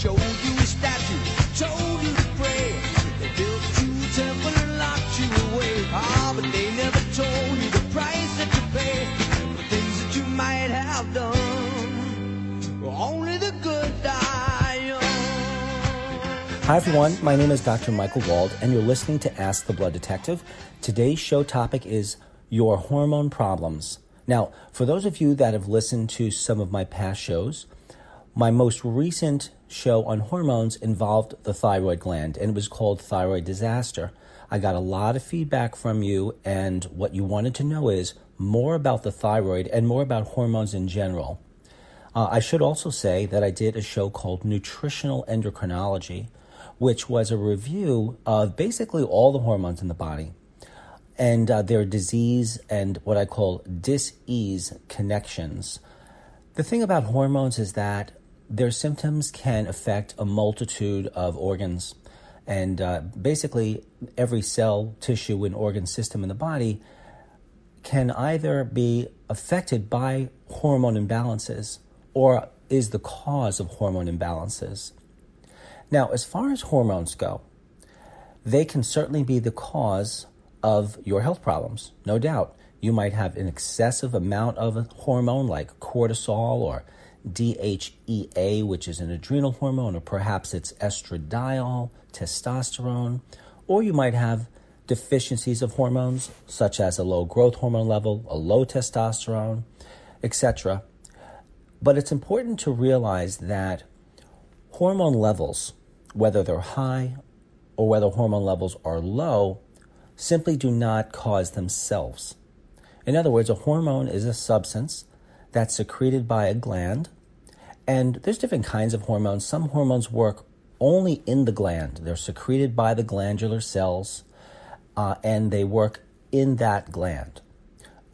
showed you Hi, everyone. My name is Dr. Michael Wald, and you're listening to Ask the Blood Detective. Today's show topic is your hormone problems. Now, for those of you that have listened to some of my past shows, my most recent show on hormones involved the thyroid gland, and it was called Thyroid Disaster. I got a lot of feedback from you, and what you wanted to know is more about the thyroid and more about hormones in general. Uh, I should also say that I did a show called Nutritional Endocrinology, which was a review of basically all the hormones in the body and uh, their disease and what I call dis-ease connections. The thing about hormones is that their symptoms can affect a multitude of organs, and uh, basically every cell, tissue, and organ system in the body can either be affected by hormone imbalances or is the cause of hormone imbalances. Now, as far as hormones go, they can certainly be the cause of your health problems, no doubt. You might have an excessive amount of a hormone like cortisol or DHEA, which is an adrenal hormone, or perhaps it's estradiol, testosterone, or you might have deficiencies of hormones such as a low growth hormone level, a low testosterone, etc. But it's important to realize that hormone levels, whether they're high or whether hormone levels are low, simply do not cause themselves. In other words, a hormone is a substance that's secreted by a gland. And there's different kinds of hormones. Some hormones work only in the gland, they're secreted by the glandular cells, uh, and they work in that gland.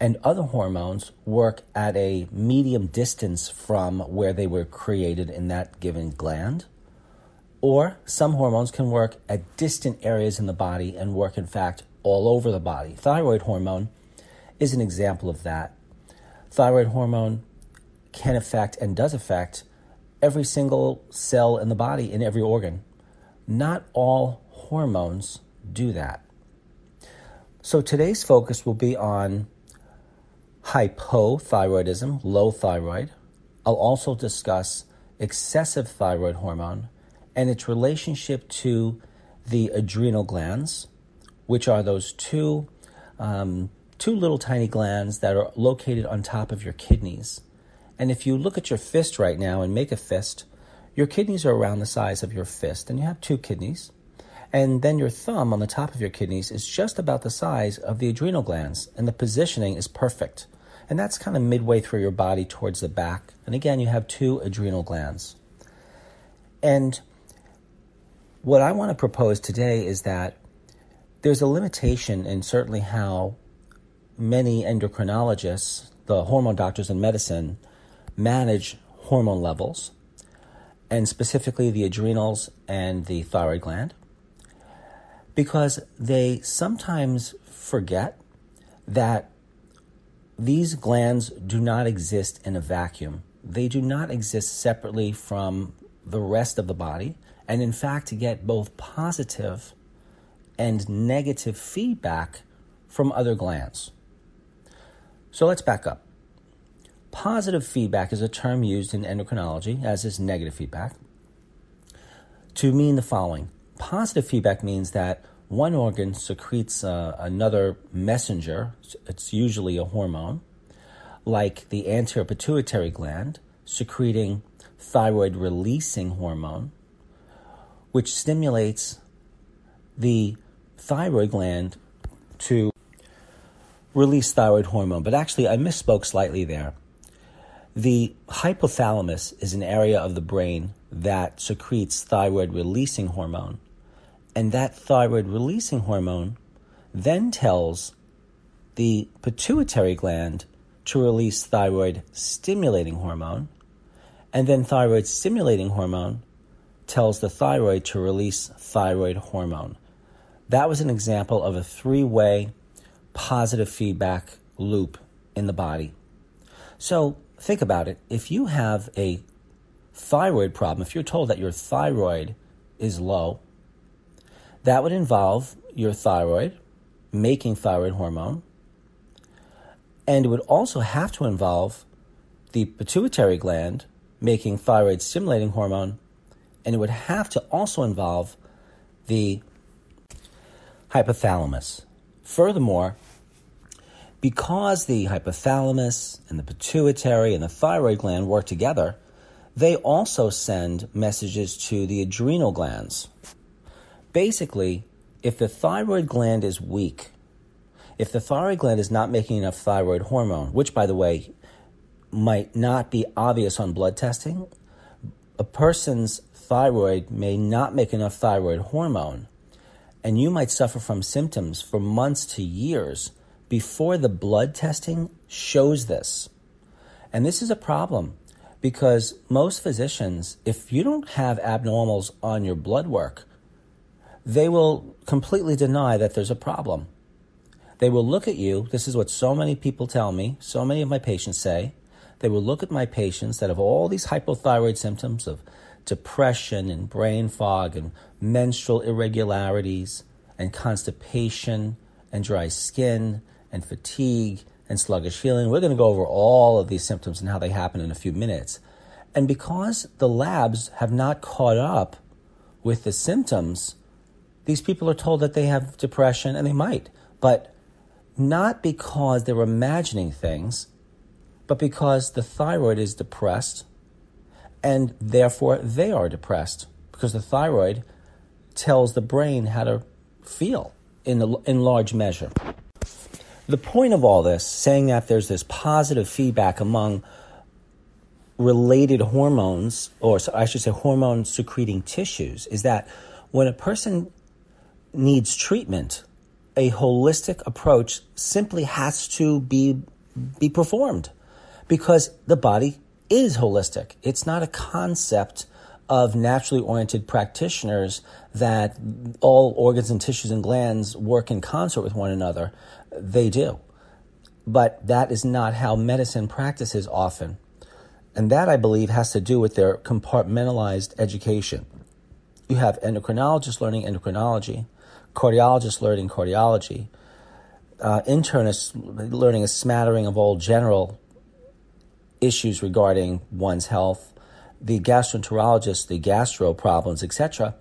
And other hormones work at a medium distance from where they were created in that given gland. Or some hormones can work at distant areas in the body and work, in fact, all over the body. Thyroid hormone is an example of that. Thyroid hormone can affect and does affect every single cell in the body, in every organ. Not all hormones do that. So today's focus will be on hypothyroidism, low thyroid. I'll also discuss excessive thyroid hormone and its relationship to the adrenal glands, which are those two, um, two little tiny glands that are located on top of your kidneys. And if you look at your fist right now and make a fist, your kidneys are around the size of your fist, and you have two kidneys. And then your thumb on the top of your kidneys is just about the size of the adrenal glands, and the positioning is perfect. And that's kind of midway through your body towards the back. And again, you have two adrenal glands. And what I want to propose today is that there's a limitation in certainly how many endocrinologists, the hormone doctors in medicine, manage hormone levels, and specifically the adrenals and the thyroid gland, because they sometimes forget that these glands do not exist in a vacuum. They do not exist separately from the rest of the body, and in fact, get both positive and negative feedback from other glands. So let's back up. Positive feedback is a term used in endocrinology, as is negative feedback, to mean the following. Positive feedback means that one organ secretes uh, another messenger, it's usually a hormone, like the anterior pituitary gland, secreting thyroid releasing hormone, which stimulates the thyroid gland to release thyroid hormone. But actually, I misspoke slightly there. The hypothalamus is an area of the brain that secretes thyroid releasing hormone. And that thyroid releasing hormone then tells the pituitary gland to release thyroid stimulating hormone. And then thyroid stimulating hormone tells the thyroid to release thyroid hormone. That was an example of a three way positive feedback loop in the body. So think about it. If you have a thyroid problem, if you're told that your thyroid is low, that would involve your thyroid making thyroid hormone, and it would also have to involve the pituitary gland making thyroid stimulating hormone, and it would have to also involve the hypothalamus. Furthermore, because the hypothalamus and the pituitary and the thyroid gland work together, they also send messages to the adrenal glands. Basically, if the thyroid gland is weak, if the thyroid gland is not making enough thyroid hormone, which, by the way, might not be obvious on blood testing, a person's thyroid may not make enough thyroid hormone, and you might suffer from symptoms for months to years before the blood testing shows this. And this is a problem because most physicians, if you don't have abnormals on your blood work, they will completely deny that there's a problem. They will look at you. This is what so many people tell me, so many of my patients say. They will look at my patients that have all these hypothyroid symptoms of depression and brain fog and menstrual irregularities and constipation and dry skin and fatigue and sluggish feeling. We're going to go over all of these symptoms and how they happen in a few minutes. And because the labs have not caught up with the symptoms, these people are told that they have depression and they might, but not because they're imagining things, but because the thyroid is depressed and therefore they are depressed because the thyroid tells the brain how to feel in, the, in large measure. The point of all this, saying that there's this positive feedback among related hormones, or I should say hormone secreting tissues, is that when a person needs treatment, a holistic approach simply has to be, be performed because the body is holistic. It's not a concept of naturally oriented practitioners that all organs and tissues and glands work in concert with one another. They do. But that is not how medicine practices often. And that, I believe, has to do with their compartmentalized education. You have endocrinologists learning endocrinology, cardiologists learning cardiology, uh, internists learning a smattering of all general issues regarding one's health, the gastroenterologist, the gastro problems, etc.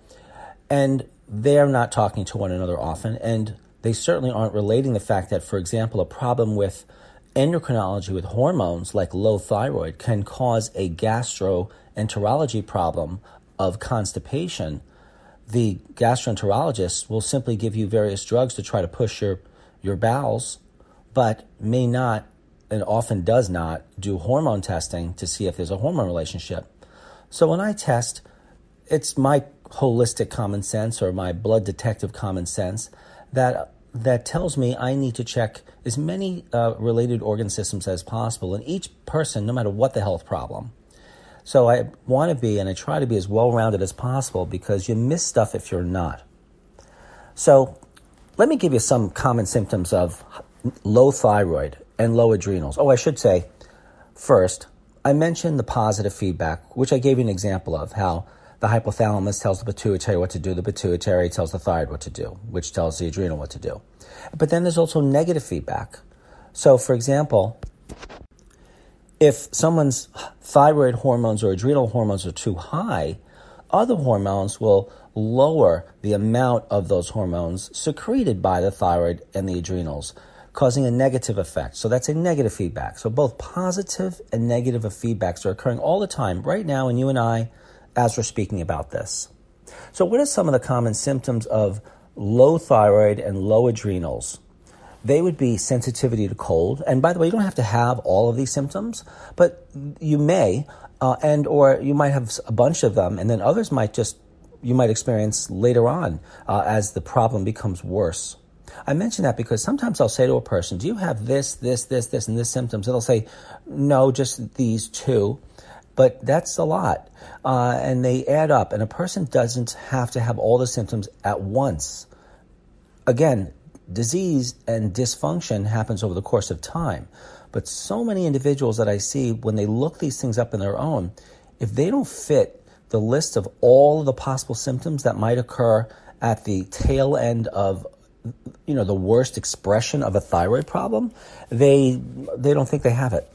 And they're not talking to one another often, and they certainly aren't relating the fact that, for example, a problem with endocrinology with hormones like low thyroid can cause a gastroenterology problem of constipation. The gastroenterologist will simply give you various drugs to try to push your, your bowels, but may not and often does not do hormone testing to see if there's a hormone relationship. So when I test, it's my holistic common sense or my blood detective common sense that that tells me I need to check as many uh, related organ systems as possible in each person, no matter what the health problem. So I want to be and I try to be as well rounded as possible because you miss stuff if you're not. So let me give you some common symptoms of low thyroid and low adrenals. Oh, I should say, first, I mentioned the positive feedback, which I gave you an example of how the hypothalamus tells the pituitary what to do, the pituitary tells the thyroid what to do, which tells the adrenal what to do. But then there's also negative feedback. So, for example, if someone's thyroid hormones or adrenal hormones are too high, other hormones will lower the amount of those hormones secreted by the thyroid and the adrenals causing a negative effect. So that's a negative feedback. So both positive and negative feedbacks are occurring all the time right now in you and I as we're speaking about this. So what are some of the common symptoms of low thyroid and low adrenals? They would be sensitivity to cold. And by the way, you don't have to have all of these symptoms, but you may, uh, and or you might have a bunch of them, and then others might just you might experience later on uh, as the problem becomes worse. I mention that because sometimes I'll say to a person, Do you have this, this, this, this, and this symptoms? And they'll say, No, just these two. but that's a lot. Uh, and they add up, and a person doesn't have to have all the symptoms at once. Again, disease and dysfunction happens over the course of time. But so many individuals that I see, when they look these things up in their own, if they don't fit the list of all of the possible symptoms that might occur at the tail end of you know the worst expression of a thyroid problem they they don't think they have it.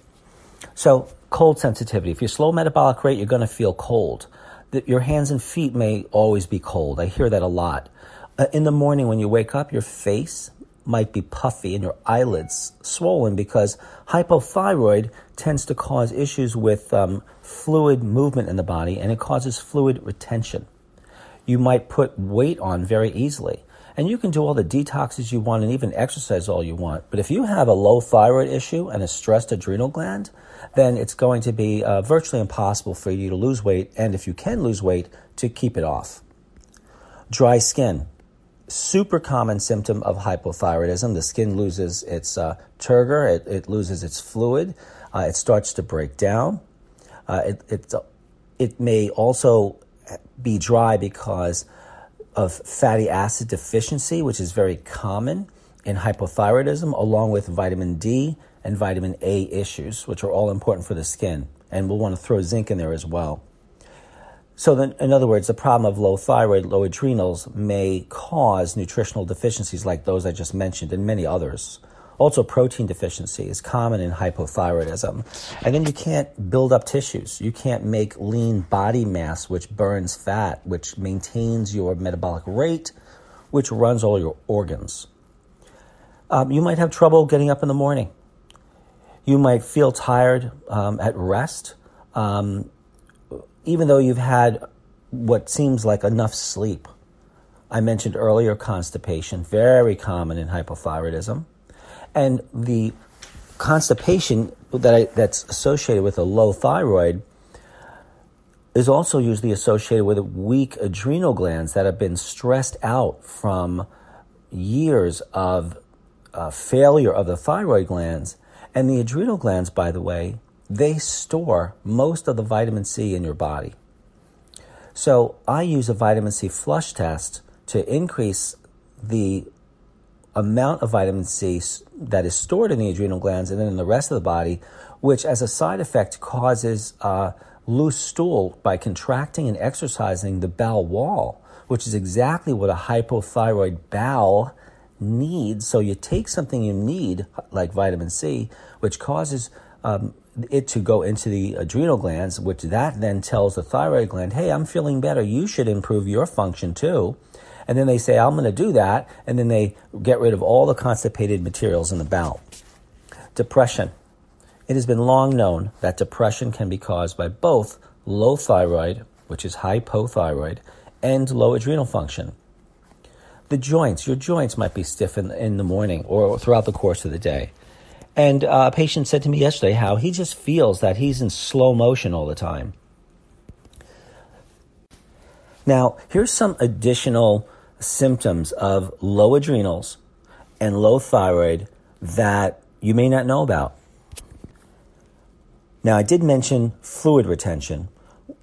So cold sensitivity. If you're slow metabolic rate you're going to feel cold. Your hands and feet may always be cold. I hear that a lot. Uh, in the morning when you wake up your face might be puffy and your eyelids swollen because hypothyroid tends to cause issues with um, fluid movement in the body and it causes fluid retention. You might put weight on very easily. And you can do all the detoxes you want and even exercise all you want. But if you have a low thyroid issue and a stressed adrenal gland, then it's going to be uh, virtually impossible for you to lose weight. And if you can lose weight, to keep it off. Dry skin super common symptom of hypothyroidism. The skin loses its uh, turgor, it, it, loses its fluid, uh, it starts to break down. Uh, it, it, it may also be dry because of fatty acid deficiency, which is very common in hypothyroidism, along with vitamin D and vitamin A issues, which are all important for the skin. And we'll want to throw zinc in there as well. So, then, in other words, the problem of low thyroid, low adrenals may cause nutritional deficiencies like those I just mentioned and many others. Also, protein deficiency is common in hypothyroidism. And then you can't build up tissues. You can't make lean body mass, which burns fat, which maintains your metabolic rate, which runs all your organs. Um, you might have trouble getting up in the morning. You might feel tired um, at rest. Um, even though you've had what seems like enough sleep. I mentioned earlier constipation, very common in hypothyroidism. And the constipation that I, that's associated with a low thyroid is also usually associated with weak adrenal glands that have been stressed out from years of uh, failure of the thyroid glands. And the adrenal glands, by the way, they store most of the vitamin C in your body. So I use a vitamin C flush test to increase the amount of vitamin C that is stored in the adrenal glands and then in the rest of the body, which as a side effect causes uh, loose stool by contracting and exercising the bowel wall, which is exactly what a hypothyroid bowel needs. So you take something you need, like vitamin C, which causes um, it to go into the adrenal glands, which that then tells the thyroid gland, hey, I'm feeling better. You should improve your function too. And then they say, I'm going to do that. And then they get rid of all the constipated materials in the bowel. Depression. It has been long known that depression can be caused by both low thyroid, which is hypothyroid, and low adrenal function. The joints, your joints might be stiff in, in the morning or throughout the course of the day. And uh, a patient said to me yesterday how he just feels that he's in slow motion all the time. Now, here's some additional symptoms of low adrenals and low thyroid that you may not know about. Now, I did mention fluid retention,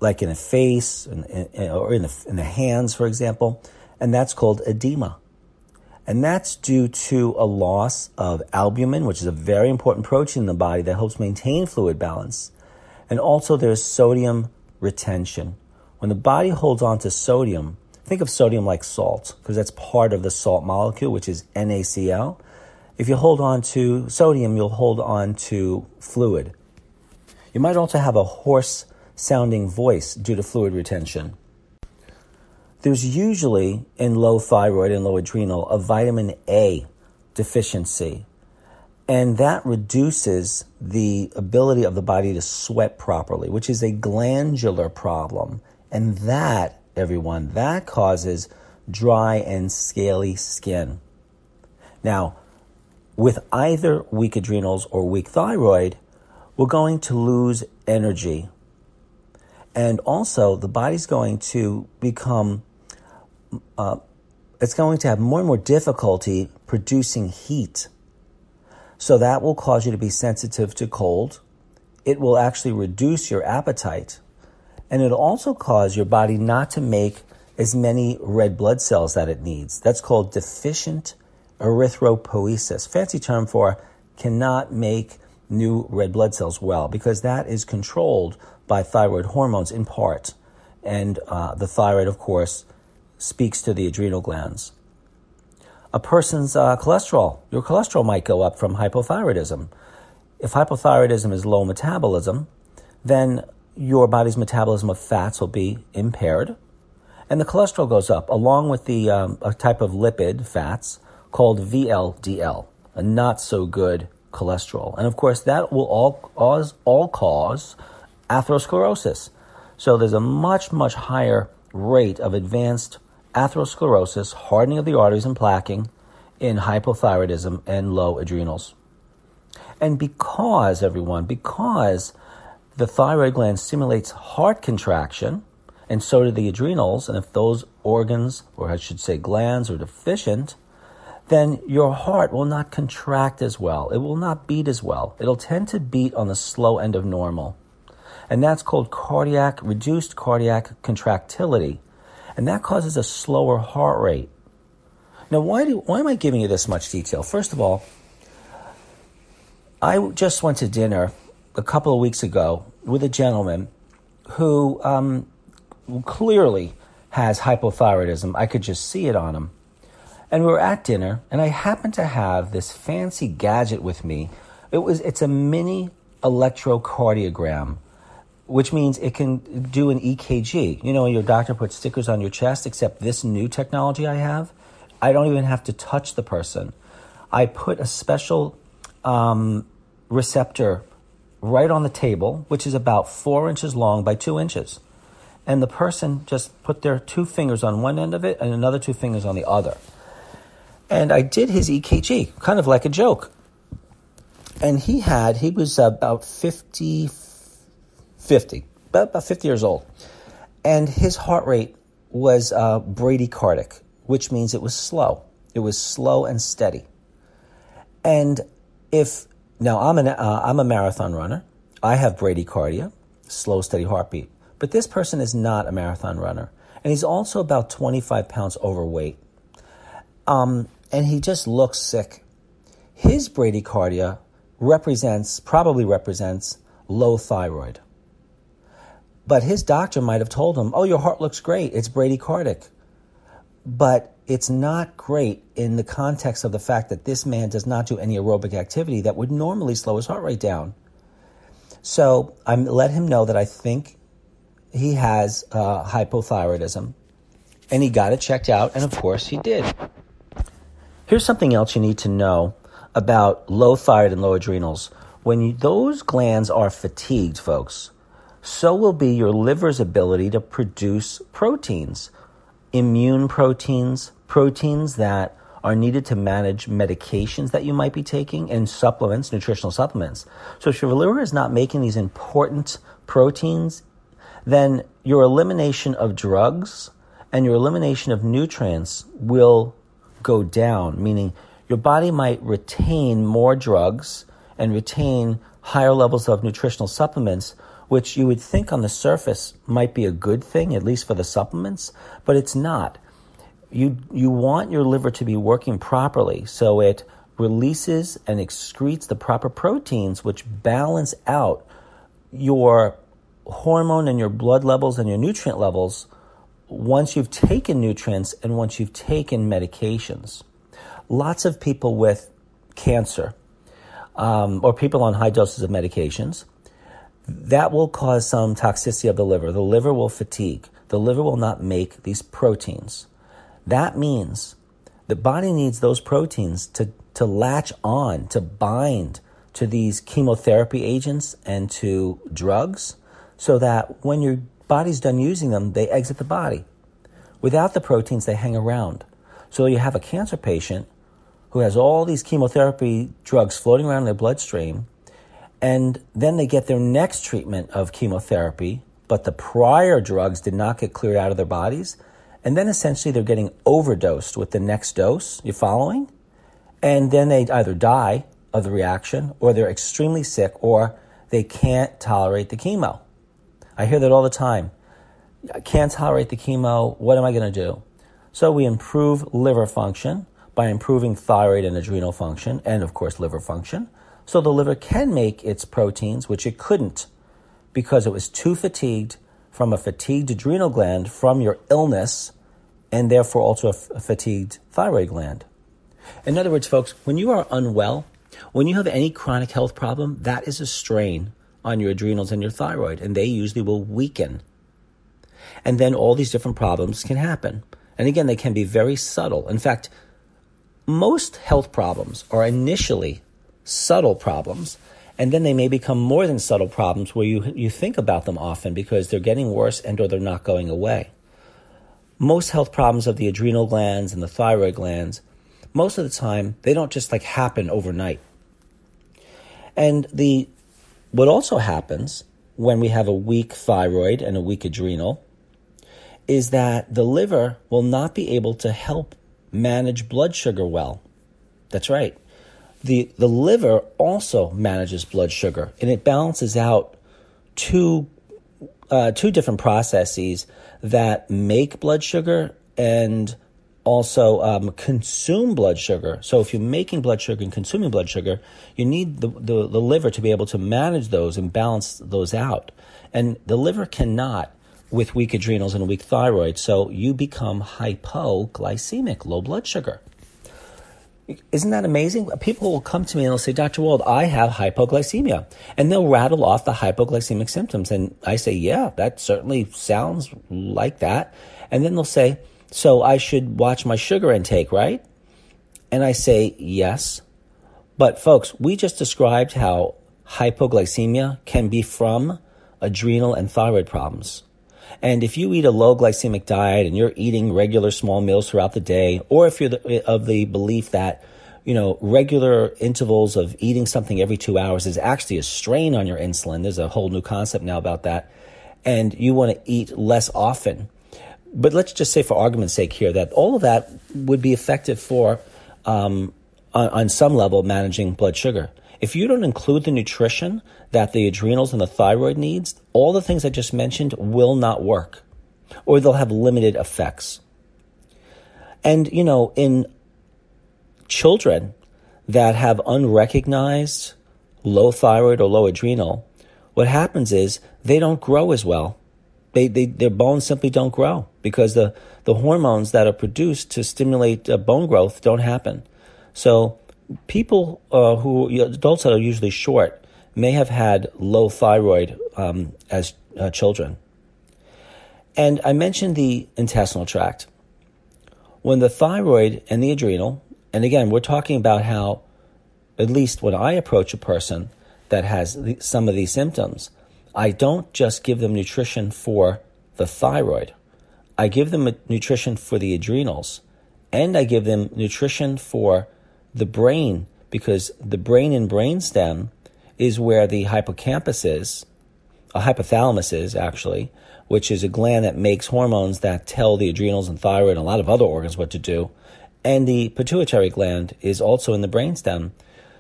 like in the face or in the, in the hands, for example, and that's called edema. And that's due to a loss of albumin, which is a very important protein in the body that helps maintain fluid balance. And also there's sodium retention. When the body holds on to sodium, think of sodium like salt, because that's part of the salt molecule, which is NaCl. If you hold on to sodium, you'll hold on to fluid. You might also have a hoarse sounding voice due to fluid retention. There's usually in low thyroid and low adrenal a vitamin A deficiency. And that reduces the ability of the body to sweat properly, which is a glandular problem. And that, everyone, that causes dry and scaly skin. Now, with either weak adrenals or weak thyroid, we're going to lose energy. And also, the body's going to become uh, it's going to have more and more difficulty producing heat. So that will cause you to be sensitive to cold it will actually reduce your appetite. And it'll also cause your body not to make as many red blood cells that it needs. That's called deficient erythropoiesis. Fancy term for cannot make new red blood cells well because that is controlled by thyroid hormones in part. And uh, the thyroid, of course, speaks to the adrenal glands. A person's uh, cholesterol, your cholesterol might go up from hypothyroidism. If hypothyroidism is low metabolism, then your body's metabolism of fats will be impaired, and the cholesterol goes up, along with the um, a type of lipid fats called VLDL, a not so good cholesterol. And of course, that will all cause, all cause atherosclerosis. So there's a much, much higher rate of advanced atherosclerosis, hardening of the arteries and plaquing in hypothyroidism and low adrenals. And because, everyone, because the thyroid gland stimulates heart contraction, and so do the adrenals, and if those organs, or I should say glands, are deficient, then your heart will not contract as well. It will not beat as well. It'll tend to beat on the slow end of normal. And that's called cardiac, reduced cardiac contractility. And that causes a slower heart rate. Now, why, do, why am I giving you this much detail? First of all, I just went to dinner a couple of weeks ago with a gentleman who um, clearly has hypothyroidism. I could just see it on him. And we were at dinner, and I happened to have this fancy gadget with me. It was it's a mini electrocardiogram, which means it can do an EKG. You know, your doctor puts stickers on your chest, except this new technology I have, I don't even have to touch the person. I put a special um, receptor right on the table, which is about four inches long by two inches. And the person just put their two fingers on one end of it and another two fingers on the other. And I did his EKG, kind of like a joke. And he had, he was about 50, 50, about 50 years old. And his heart rate was uh, bradycardic, which means it was slow. It was slow and steady. And if, now I'm, an, uh, I'm a marathon runner, I have bradycardia, slow, steady heartbeat. But this person is not a marathon runner. And he's also about 25 pounds overweight. Um, and he just looks sick. His bradycardia represents, probably represents, low thyroid. But his doctor might have told him, oh, your heart looks great, it's bradycardic. But it's not great in the context of the fact that this man does not do any aerobic activity that would normally slow his heart rate down. So I let him know that I think he has uh, hypothyroidism. And he got it checked out, and of course he did. Here's something else you need to know about low thyroid and low adrenals. When you, those glands are fatigued, folks, so will be your liver's ability to produce proteins, immune proteins, proteins that are needed to manage medications that you might be taking, and supplements, nutritional supplements. So if your liver is not making these important proteins, then your elimination of drugs and your elimination of nutrients will go down, meaning your body might retain more drugs and retain higher levels of nutritional supplements, which you would think on the surface might be a good thing, at least for the supplements, but it's not. You, you want your liver to be working properly so it releases and excretes the proper proteins which balance out your hormone and your blood levels and your nutrient levels once you've taken nutrients and once you've taken medications. Lots of people with cancer um, or people on high doses of medications, that will cause some toxicity of the liver. The liver will fatigue. The liver will not make these proteins. That means the body needs those proteins to, to latch on, to bind to these chemotherapy agents and to drugs so that when you're body's done using them, they exit the body. Without the proteins, they hang around. So you have a cancer patient who has all these chemotherapy drugs floating around in their bloodstream, and then they get their next treatment of chemotherapy, but the prior drugs did not get cleared out of their bodies. And then essentially they're getting overdosed with the next dose. You following? And then they either die of the reaction, or they're extremely sick, or they can't tolerate the chemo. I hear that all the time. I can't tolerate the chemo. What am I going to do? So we improve liver function by improving thyroid and adrenal function, and of course, liver function. So the liver can make its proteins, which it couldn't because it was too fatigued from a fatigued adrenal gland from your illness, and therefore also a, f- a fatigued thyroid gland. In other words, folks, when you are unwell, when you have any chronic health problem, that is a strain on your adrenals and your thyroid, and they usually will weaken. And then all these different problems can happen. And again, they can be very subtle. In fact, most health problems are initially subtle problems, and then they may become more than subtle problems where you, you think about them often because they're getting worse and or they're not going away. Most health problems of the adrenal glands and the thyroid glands, most of the time, they don't just like happen overnight. And the what also happens when we have a weak thyroid and a weak adrenal is that the liver will not be able to help manage blood sugar well. That's right. The, the liver also manages blood sugar and it balances out two, uh, two different processes that make blood sugar and also um, consume blood sugar. So if you're making blood sugar and consuming blood sugar, you need the, the, the liver to be able to manage those and balance those out. And the liver cannot with weak adrenals and weak thyroid. So you become hypoglycemic, low blood sugar. Isn't that amazing? People will come to me and they'll say, Dr. Wald, I have hypoglycemia. And they'll rattle off the hypoglycemic symptoms. And I say, yeah, that certainly sounds like that. And then they'll say, so I should watch my sugar intake, right? And I say, yes. But folks, we just described how hypoglycemia can be from adrenal and thyroid problems. And if you eat a low glycemic diet and you're eating regular small meals throughout the day, or if you're the, of the belief that, you know, regular intervals of eating something every two hours is actually a strain on your insulin, there's a whole new concept now about that, and you want to eat less often. But let's just say, for argument's sake, here that all of that would be effective for, um, on, on some level, managing blood sugar. If you don't include the nutrition that the adrenals and the thyroid needs, all the things I just mentioned will not work or they'll have limited effects. And, you know, in children that have unrecognized low thyroid or low adrenal, what happens is they don't grow as well. They, they, their bones simply don't grow because the, the hormones that are produced to stimulate uh, bone growth don't happen. So people uh, who adults that are usually short may have had low thyroid um, as uh, children. And I mentioned the intestinal tract. When the thyroid and the adrenal, and again, we're talking about how, at least when I approach a person that has some of these symptoms, I don't just give them nutrition for the thyroid. I give them nutrition for the adrenals, and I give them nutrition for the brain because the brain and brainstem is where the hippocampus is, a hypothalamus is actually, which is a gland that makes hormones that tell the adrenals and thyroid and a lot of other organs what to do. And the pituitary gland is also in the brainstem.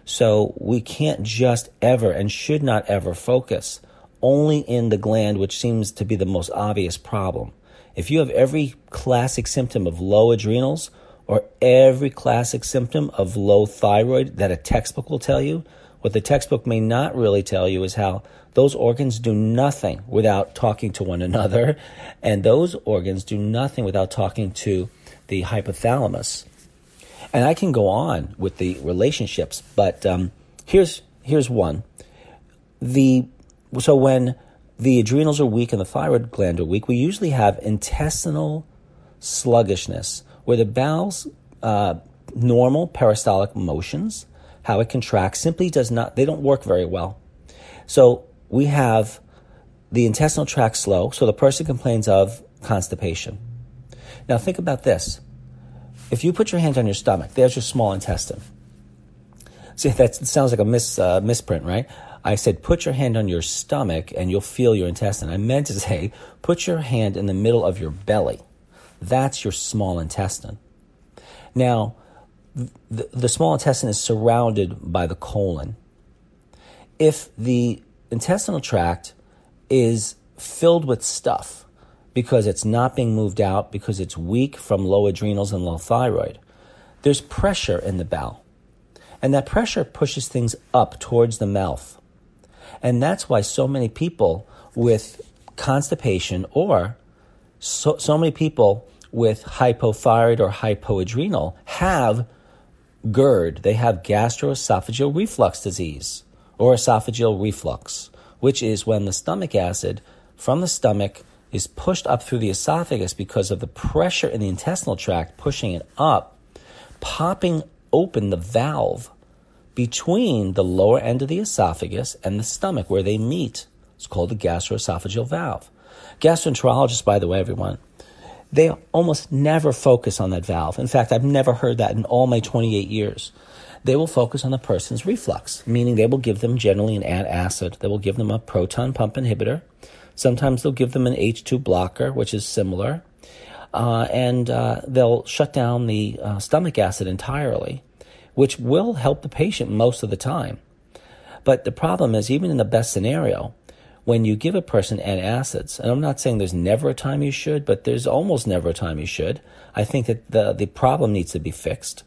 So we can't just ever and should not ever focus only in the gland, which seems to be the most obvious problem. If you have every classic symptom of low adrenals, or every classic symptom of low thyroid that a textbook will tell you, what the textbook may not really tell you is how those organs do nothing without talking to one another, and those organs do nothing without talking to the hypothalamus. And I can go on with the relationships, but um, here's here's one. The so when the adrenals are weak and the thyroid gland are weak, we usually have intestinal sluggishness where the bowels, uh, normal peristaltic motions, how it contracts, simply does not, they don't work very well. So we have the intestinal tract slow, so the person complains of constipation. Now think about this. If you put your hand on your stomach, there's your small intestine. See, that sounds like a mis, uh, misprint, right? I said, put your hand on your stomach and you'll feel your intestine. I meant to say, put your hand in the middle of your belly. That's your small intestine. Now, the, the small intestine is surrounded by the colon. If the intestinal tract is filled with stuff because it's not being moved out because it's weak from low adrenals and low thyroid. There's pressure in the bowel. And that pressure pushes things up towards the mouth. And that's why so many people with constipation or so, so many people with hypothyroid or hypoadrenal have GERD. They have gastroesophageal reflux disease or esophageal reflux, which is when the stomach acid from the stomach is pushed up through the esophagus because of the pressure in the intestinal tract pushing it up, popping open the valve between the lower end of the esophagus and the stomach where they meet. It's called the gastroesophageal valve. Gastroenterologists, by the way, everyone, they almost never focus on that valve. In fact, I've never heard that in all my 28 years. They will focus on the person's reflux, meaning they will give them generally an antacid. They will give them a proton pump inhibitor. Sometimes they'll give them an H2 blocker, which is similar. Uh, and uh, they'll shut down the uh, stomach acid entirely, which will help the patient most of the time. But the problem is, even in the best scenario, when you give a person antacids, and I'm not saying there's never a time you should, but there's almost never a time you should. I think that the, the problem needs to be fixed.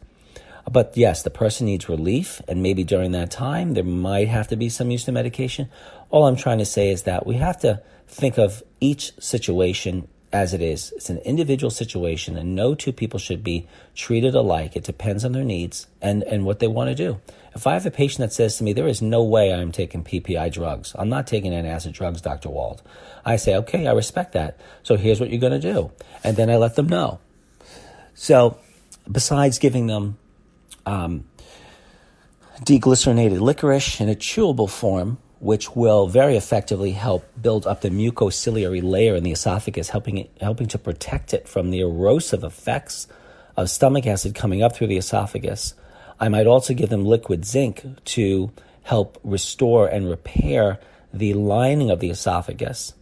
But yes, the person needs relief, and maybe during that time there might have to be some use of medication. All I'm trying to say is that we have to think of each situation as it is. It's an individual situation, and no two people should be treated alike. It depends on their needs and, and what they want to do. If I have a patient that says to me, There is no way I'm taking PPI drugs, I'm not taking antacid drugs, Dr. Wald, I say, Okay, I respect that. So here's what you're going to do. And then I let them know. So, besides giving them um, deglycerinated licorice in a chewable form, which will very effectively help build up the mucociliary layer in the esophagus, helping, it, helping to protect it from the erosive effects of stomach acid coming up through the esophagus. I might also give them liquid zinc to help restore and repair the lining of the esophagus.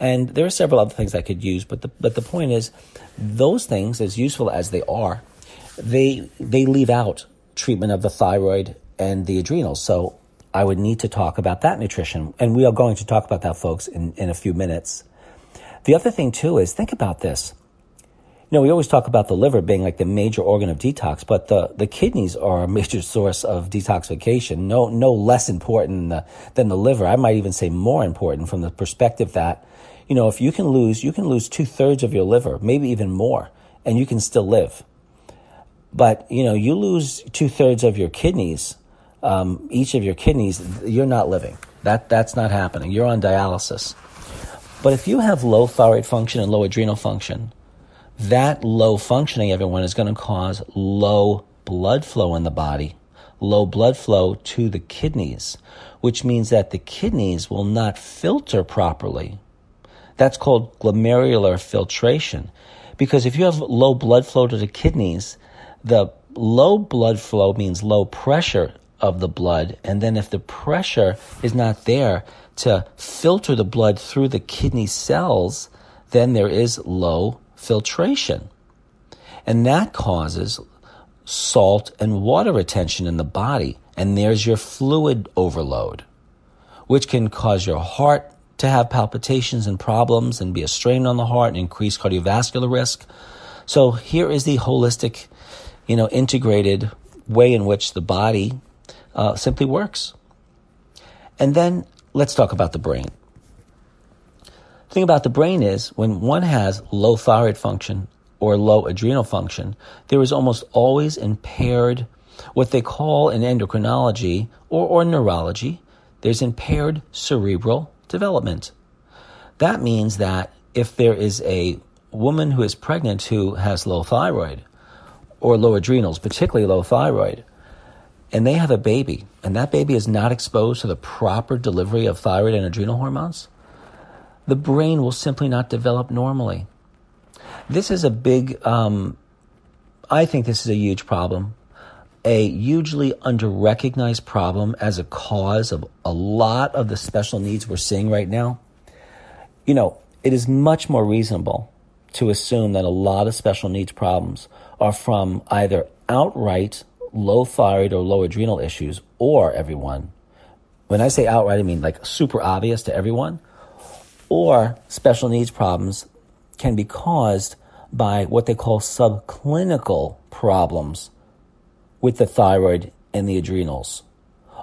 And there are several other things I could use, but the, but the point is, those things, as useful as they are, they, they leave out treatment of the thyroid and the adrenals. So I would need to talk about that nutrition. And we are going to talk about that, folks, in, in a few minutes. The other thing, too, is think about this. You know, we always talk about the liver being like the major organ of detox, but the, the kidneys are a major source of detoxification, no, no less important than the, than the liver. I might even say more important from the perspective that, you know, if you can lose, you can lose two thirds of your liver, maybe even more, and you can still live. But, you know, you lose two thirds of your kidneys, um, each of your kidneys, you're not living. That, that's not happening. You're on dialysis. But if you have low thyroid function and low adrenal function, that low functioning, everyone, is going to cause low blood flow in the body, low blood flow to the kidneys, which means that the kidneys will not filter properly. That's called glomerular filtration. Because if you have low blood flow to the kidneys, the low blood flow means low pressure of the blood. And then if the pressure is not there to filter the blood through the kidney cells, then there is low filtration. And that causes salt and water retention in the body. And there's your fluid overload, which can cause your heart to have palpitations and problems and be a strain on the heart and increase cardiovascular risk. So here is the holistic, you know, integrated way in which the body uh, simply works. And then let's talk about the brain. The thing about the brain is when one has low thyroid function or low adrenal function, there is almost always impaired what they call in endocrinology or, or neurology, there's impaired cerebral development. That means that if there is a woman who is pregnant who has low thyroid or low adrenals, particularly low thyroid, and they have a baby, and that baby is not exposed to the proper delivery of thyroid and adrenal hormones, the brain will simply not develop normally. This is a big, um, I think this is a huge problem, a hugely underrecognized problem as a cause of a lot of the special needs we're seeing right now. You know, it is much more reasonable to assume that a lot of special needs problems are from either outright low thyroid or low adrenal issues, or everyone, when I say outright, I mean like super obvious to everyone, or special needs problems can be caused by what they call subclinical problems with the thyroid and the adrenals.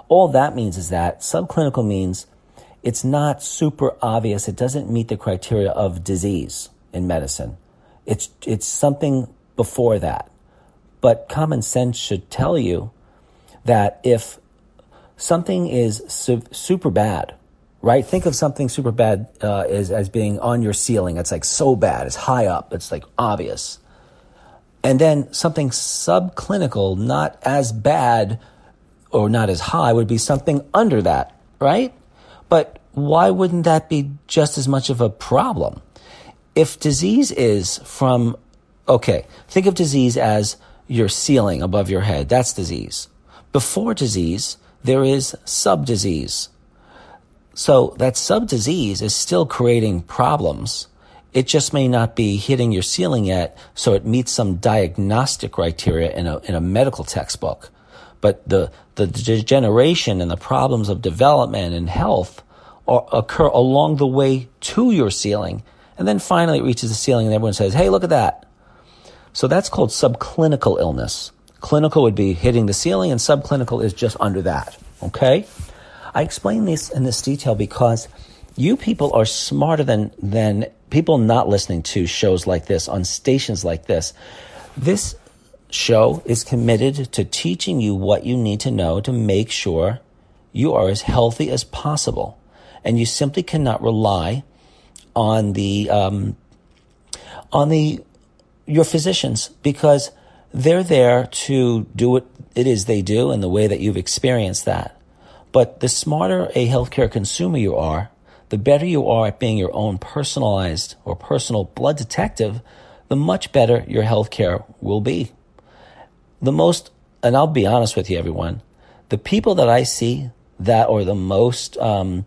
All that means is that subclinical means it's not super obvious. It doesn't meet the criteria of disease in medicine. It's, it's something before that. But common sense should tell you that if something is su- super bad, right? Think of something super bad uh, as, as being on your ceiling. It's like so bad. It's high up. It's like obvious. And then something subclinical, not as bad or not as high, would be something under that, right? But why wouldn't that be just as much of a problem? If disease is from, okay, think of disease as your ceiling above your head. That's disease. Before disease, there is subdisease. So that subdisease is still creating problems. It just may not be hitting your ceiling yet, so it meets some diagnostic criteria in a, in a medical textbook. But the, the degeneration and the problems of development and health are, occur along the way to your ceiling. And then finally it reaches the ceiling and everyone says, hey, look at that. So that's called subclinical illness. Clinical would be hitting the ceiling and subclinical is just under that. Okay? I explain this in this detail because you people are smarter than, than people not listening to shows like this on stations like this. This show is committed to teaching you what you need to know to make sure you are as healthy as possible. And you simply cannot rely on the, um, on the, your physicians because they're there to do what it is they do and the way that you've experienced that. But the smarter a healthcare consumer you are, the better you are at being your own personalized or personal blood detective, the much better your healthcare will be the most, and I'll be honest with you, everyone, the people that I see that are the most um,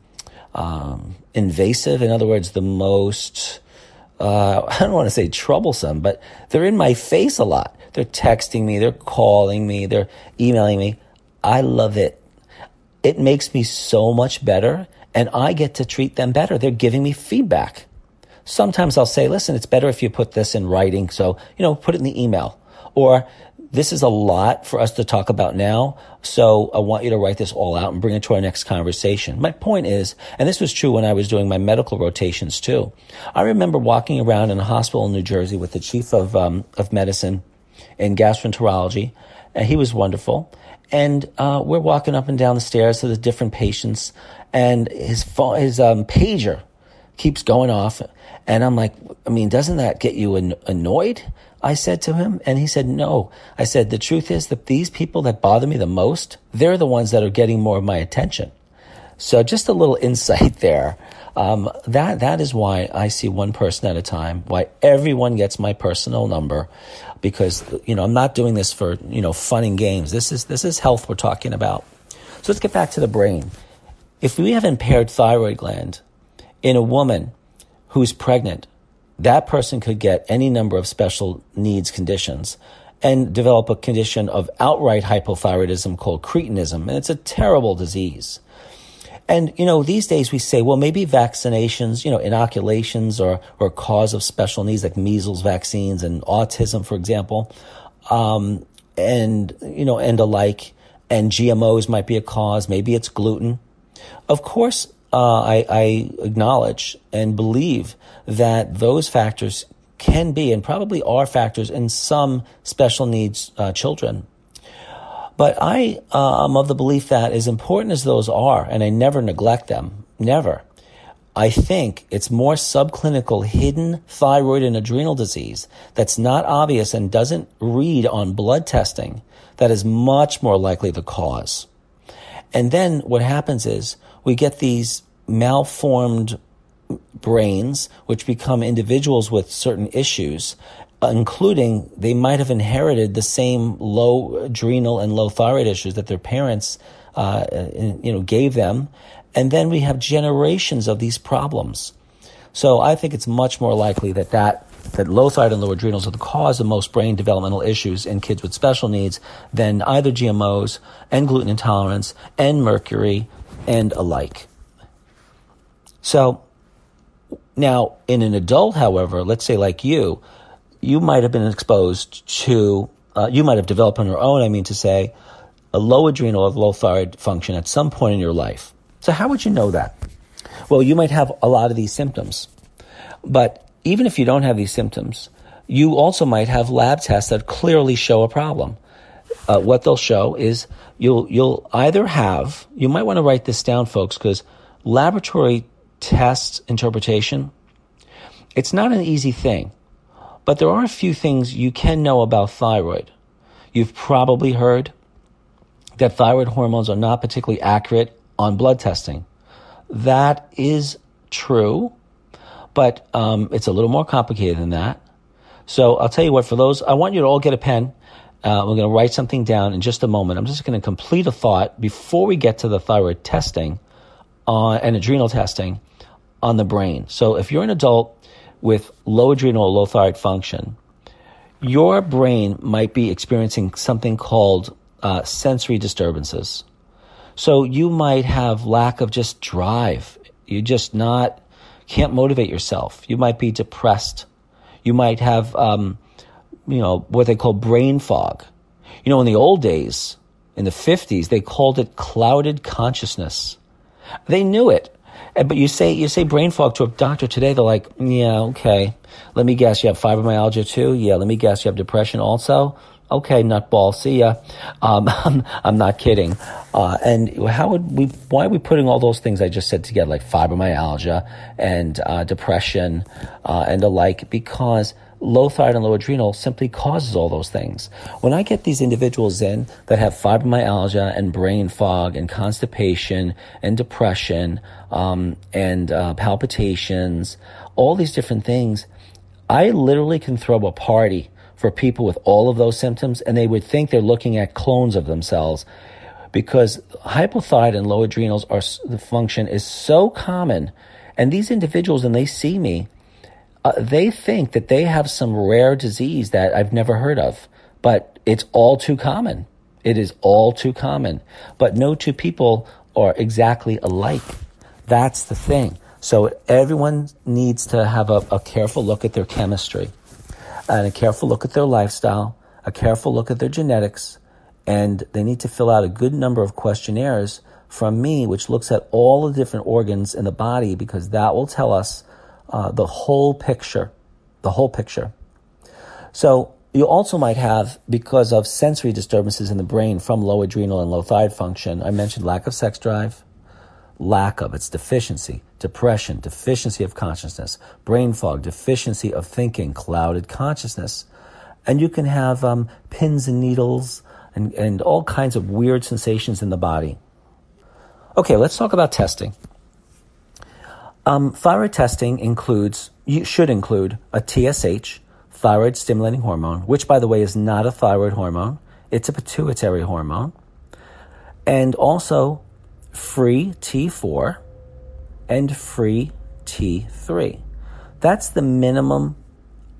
um, invasive, in other words, the most, uh, I don't want to say troublesome, but they're in my face a lot. They're texting me, they're calling me, they're emailing me. I love it. It makes me so much better, and I get to treat them better. They're giving me feedback. Sometimes I'll say, listen, it's better if you put this in writing. So, you know, put it in the email. Or this is a lot for us to talk about now. So I want you to write this all out and bring it to our next conversation. My point is, and this was true when I was doing my medical rotations too. I remember walking around in a hospital in New Jersey with the chief of, um, of medicine in gastroenterology, and he was wonderful. And uh, we're walking up and down the stairs to the different patients, and his phone, his um, pager keeps going off, and I'm like, I mean, doesn't that get you an- annoyed? I said to him, and he said, no. I said, the truth is that these people that bother me the most, they're the ones that are getting more of my attention. So just a little insight there. Um, that, that is why I see one person at a time, why everyone gets my personal number, because, you know, I'm not doing this for, you know, fun and games. This is, this is health we're talking about. So let's get back to the brain. If we have impaired thyroid gland in a woman who's pregnant, that person could get any number of special needs conditions and develop a condition of outright hypothyroidism called cretinism. And it's a terrible disease. And, you know, these days we say, well, maybe vaccinations, you know, inoculations or, or cause of special needs like measles vaccines and autism, for example, um, and, you know, and alike. And GMOs might be a cause. Maybe it's gluten. Of course, uh, I, I acknowledge and believe that those factors can be and probably are factors in some special needs uh, children. But I uh, am of the belief that as important as those are, and I never neglect them, never, I think it's more subclinical hidden thyroid and adrenal disease that's not obvious and doesn't read on blood testing that is much more likely the cause. And then what happens is we get these malformed brains, which become individuals with certain issues, including they might have inherited the same low adrenal and low thyroid issues that their parents, uh, you know, gave them. And then we have generations of these problems. So I think it's much more likely that that that low thyroid and low adrenals are the cause of most brain developmental issues in kids with special needs than either GMOs and gluten intolerance and mercury and alike. So now, in an adult, however, let's say like you, you might have been exposed to, uh, you might have developed on your own, I mean to say, a low adrenal or low thyroid function at some point in your life. So, how would you know that? Well, you might have a lot of these symptoms. But even if you don't have these symptoms, you also might have lab tests that clearly show a problem. Uh, what they'll show is you'll you'll either have you might want to write this down, folks, because laboratory test interpretation it's not an easy thing, but there are a few things you can know about thyroid. You've probably heard that thyroid hormones are not particularly accurate on blood testing. That is true, but um, it's a little more complicated than that. So I'll tell you what, for those, I want you to all get a pen. Uh, we're going to write something down in just a moment. I'm just going to complete a thought before we get to the thyroid testing uh, and adrenal testing on the brain. So if you're an adult with low adrenal or low thyroid function, your brain might be experiencing something called uh, sensory disturbances. So you might have lack of just drive. You just not can't motivate yourself. You might be depressed. You might have, um, you know, what they call brain fog. You know, in the old days, in the 50s, they called it clouded consciousness. They knew it. But you say you say brain fog to a doctor today, they're like, yeah, okay. Let me guess, you have fibromyalgia too. Yeah, let me guess, you have depression also okay, nutball, see ya. Um, I'm, I'm, not kidding. Uh, and how would we, why are we putting all those things I just said together, like fibromyalgia and uh, depression uh, and the like? Because low thyroid and low adrenal simply causes all those things. When I get these individuals in that have fibromyalgia and brain fog and constipation and depression um, and uh, palpitations, all these different things, I literally can throw a party for people with all of those symptoms, and they would think they're looking at clones of themselves because hypothyroid and low adrenals are the function is so common. And these individuals, when they see me, uh, they think that they have some rare disease that I've never heard of, but it's all too common. It is all too common. But no two people are exactly alike. That's the thing. So everyone needs to have a, a careful look at their chemistry and a careful look at their lifestyle, a careful look at their genetics, and they need to fill out a good number of questionnaires from me, which looks at all the different organs in the body because that will tell us uh, the whole picture. The whole picture. So you also might have, because of sensory disturbances in the brain from low adrenal and low thyroid function, I mentioned lack of sex drive, lack of, its deficiency, depression, deficiency of consciousness, brain fog, deficiency of thinking, clouded consciousness. And you can have um, pins and needles and, and all kinds of weird sensations in the body. Okay, let's talk about testing. Um, thyroid testing includes, you should include a TSH, thyroid stimulating hormone, which by the way is not a thyroid hormone. It's a pituitary hormone. And also free T4 and free T3. That's the minimum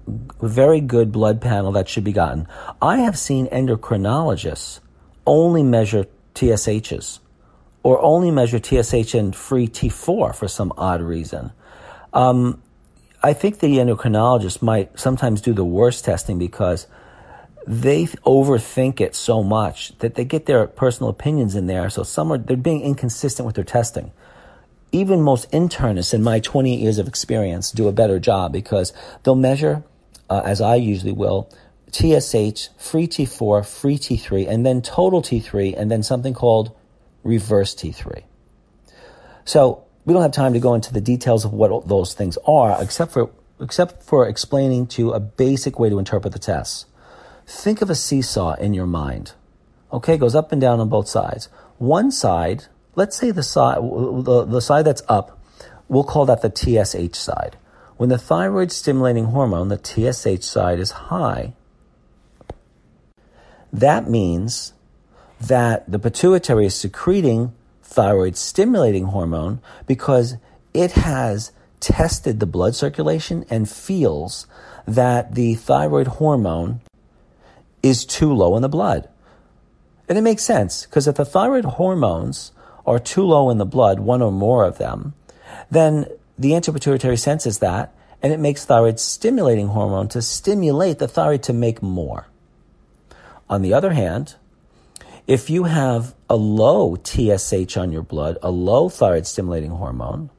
very good blood panel that should be gotten. I have seen endocrinologists only measure TSHs or only measure TSH and free T4 for some odd reason. Um, I think the endocrinologist might sometimes do the worst testing because they overthink it so much that they get their personal opinions in there. So some are, they're being inconsistent with their testing. Even most internists in my 28 years of experience do a better job because they'll measure, uh, as I usually will, TSH, free T4, free T3, and then total T3, and then something called reverse T3. So we don't have time to go into the details of what those things are, except for except for explaining to a basic way to interpret the tests. Think of a seesaw in your mind. Okay, goes up and down on both sides. One side, let's say the side, the, the side that's up, we'll call that the TSH side. When the thyroid stimulating hormone, the TSH side, is high, that means that the pituitary is secreting thyroid stimulating hormone because it has tested the blood circulation and feels that the thyroid hormone is too low in the blood. And it makes sense because if the thyroid hormones are too low in the blood, one or more of them, then the antipituitary senses that and it makes thyroid stimulating hormone to stimulate the thyroid to make more. On the other hand, if you have a low TSH on your blood, a low thyroid stimulating hormone,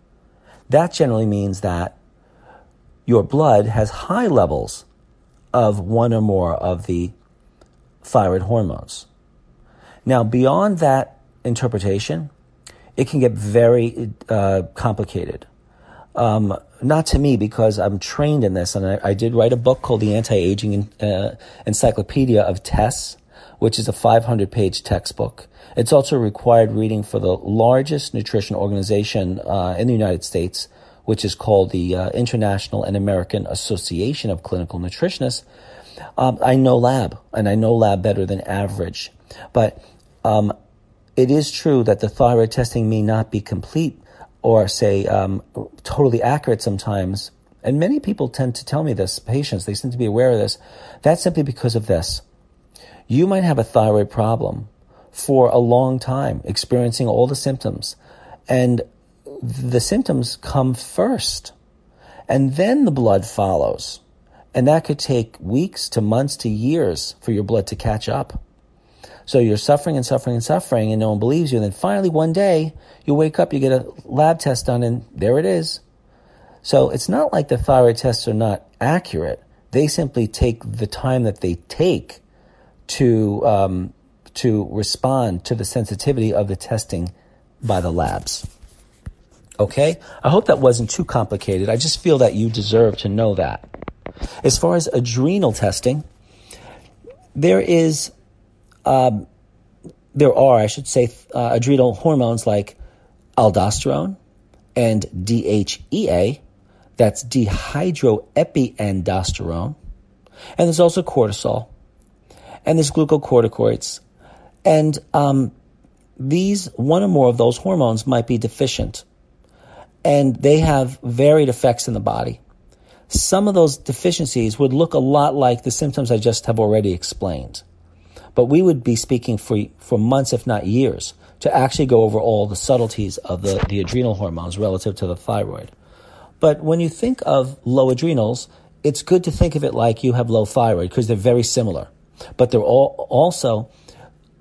that generally means that your blood has high levels of one or more of the thyroid hormones. Now, beyond that interpretation, it can get very uh, complicated. Um, not to me because I'm trained in this, and I, I did write a book called The Anti-Aging uh, Encyclopedia of Tests, which is a 500-page textbook. It's also required reading for the largest nutrition organization uh, in the United States, which is called the uh, International and American Association of Clinical Nutritionists. Um, I know lab, and I know lab better than average, but um, it is true that the thyroid testing may not be complete or say um, totally accurate sometimes. And many people tend to tell me this, patients, they seem to be aware of this. That's simply because of this. You might have a thyroid problem for a long time, experiencing all the symptoms. And the symptoms come first, and then the blood follows. And that could take weeks to months to years for your blood to catch up. So you're suffering and suffering and suffering, and no one believes you. And then finally, one day, you wake up, you get a lab test done, and there it is. So it's not like the thyroid tests are not accurate. They simply take the time that they take to um, to respond to the sensitivity of the testing by the labs. Okay? I hope that wasn't too complicated. I just feel that you deserve to know that. As far as adrenal testing, there is um, there are, I should say, uh, adrenal hormones like aldosterone and DHEA, that's dehydroepiandrosterone, and there's also cortisol, and there's glucocorticoids, and um, these one or more of those hormones might be deficient, and they have varied effects in the body. Some of those deficiencies would look a lot like the symptoms I just have already explained. But we would be speaking for, for months, if not years, to actually go over all the subtleties of the, the adrenal hormones relative to the thyroid. But when you think of low adrenals, it's good to think of it like you have low thyroid because they're very similar. But they're all also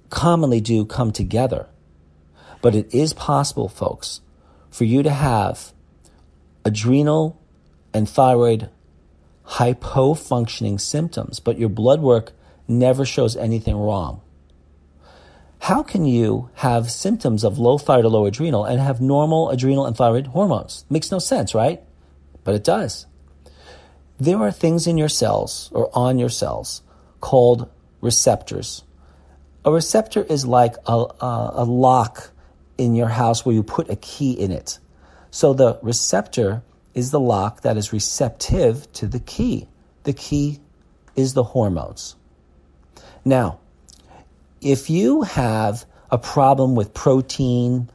commonly do come together. But it is possible, folks, for you to have adrenal and thyroid hypofunctioning symptoms, but your blood work never shows anything wrong. How can you have symptoms of low thyroid or low adrenal and have normal adrenal and thyroid hormones? Makes no sense, right? But it does. There are things in your cells or on your cells called receptors. A receptor is like a, a, a lock in your house where you put a key in it. So the receptor is the lock that is receptive to the key. The key is the hormones. Now, if you have a problem with protein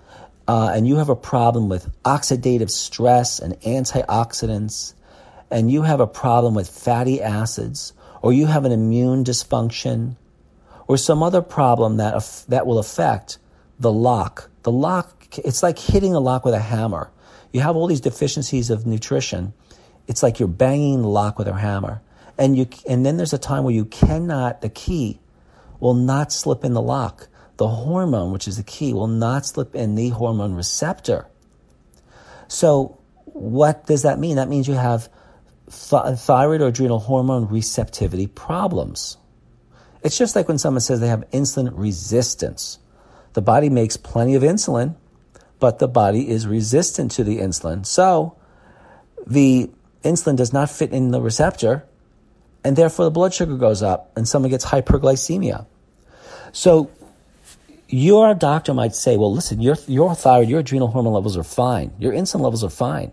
uh, and you have a problem with oxidative stress and antioxidants, and you have a problem with fatty acids, or you have an immune dysfunction, or some other problem that, that will affect the lock. The lock, it's like hitting a lock with a hammer. You have all these deficiencies of nutrition. It's like you're banging the lock with a hammer. And you, and then there's a time where you cannot, the key will not slip in the lock. The hormone, which is the key, will not slip in the hormone receptor. So, what does that mean? That means you have th- thyroid or adrenal hormone receptivity problems. It's just like when someone says they have insulin resistance. The body makes plenty of insulin, but the body is resistant to the insulin. So, the insulin does not fit in the receptor, and therefore the blood sugar goes up, and someone gets hyperglycemia. So your doctor might say, well, listen, your, your thyroid, your adrenal hormone levels are fine. Your insulin levels are fine.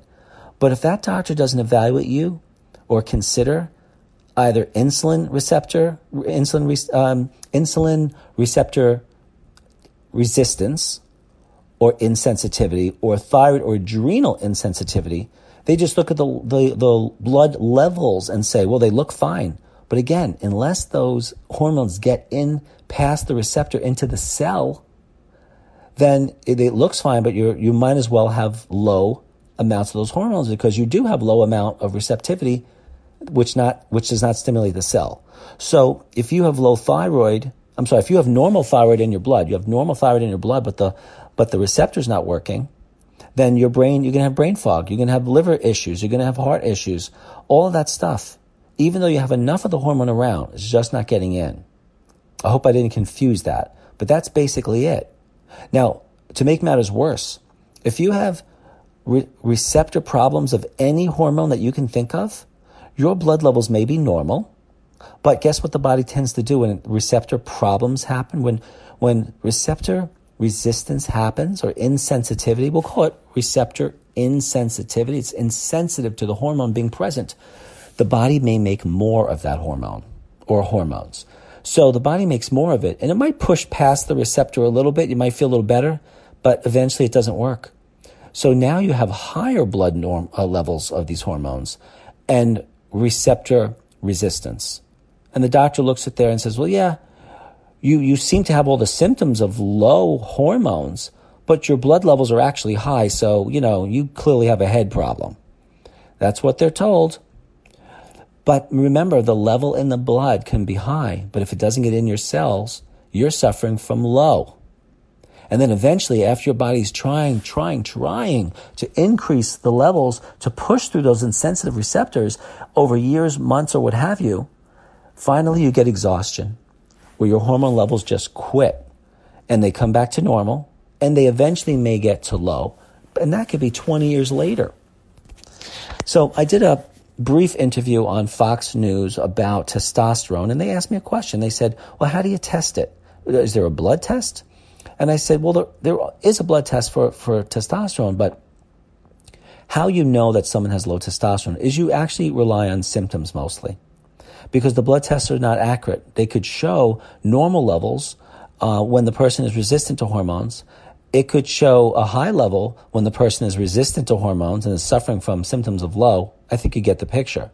But if that doctor doesn't evaluate you or consider either insulin receptor, insulin, um, insulin receptor resistance or insensitivity or thyroid or adrenal insensitivity, they just look at the, the, the blood levels and say, well, they look fine. But again, unless those hormones get in past the receptor into the cell, then it, it looks fine, but you you might as well have low amounts of those hormones because you do have low amount of receptivity, which not which does not stimulate the cell. So if you have low thyroid, I'm sorry, if you have normal thyroid in your blood, you have normal thyroid in your blood, but the but the receptor's not working, then your brain you're gonna have brain fog, you're gonna have liver issues, you're gonna have heart issues, all of that stuff. Even though you have enough of the hormone around, it's just not getting in. I hope I didn't confuse that, but that's basically it. Now, to make matters worse, if you have re- receptor problems of any hormone that you can think of, your blood levels may be normal, but guess what the body tends to do when receptor problems happen? When, when receptor resistance happens or insensitivity, we'll call it receptor insensitivity. It's insensitive to the hormone being present. The body may make more of that hormone or hormones. So the body makes more of it and it might push past the receptor a little bit. You might feel a little better, but eventually it doesn't work. So now you have higher blood norm, uh, levels of these hormones and receptor resistance. And the doctor looks at there and says, well, yeah, you, you seem to have all the symptoms of low hormones, but your blood levels are actually high. So, you know, you clearly have a head problem. That's what they're told. But remember, the level in the blood can be high, but if it doesn't get in your cells, you're suffering from low. And then eventually, after your body's trying, trying, trying to increase the levels to push through those insensitive receptors over years, months, or what have you, finally you get exhaustion where your hormone levels just quit and they come back to normal and they eventually may get to low. And that could be 20 years later. So I did a brief interview on Fox News about testosterone, and they asked me a question. They said, Well, how do you test it? Is there a blood test? And I said, Well, there, there is a blood test for, for testosterone, but how you know that someone has low testosterone is you actually rely on symptoms mostly. Because the blood tests are not accurate. They could show normal levels uh, when the person is resistant to hormones, it could show a high level when the person is resistant to hormones and is suffering from symptoms of low. I think you get the picture.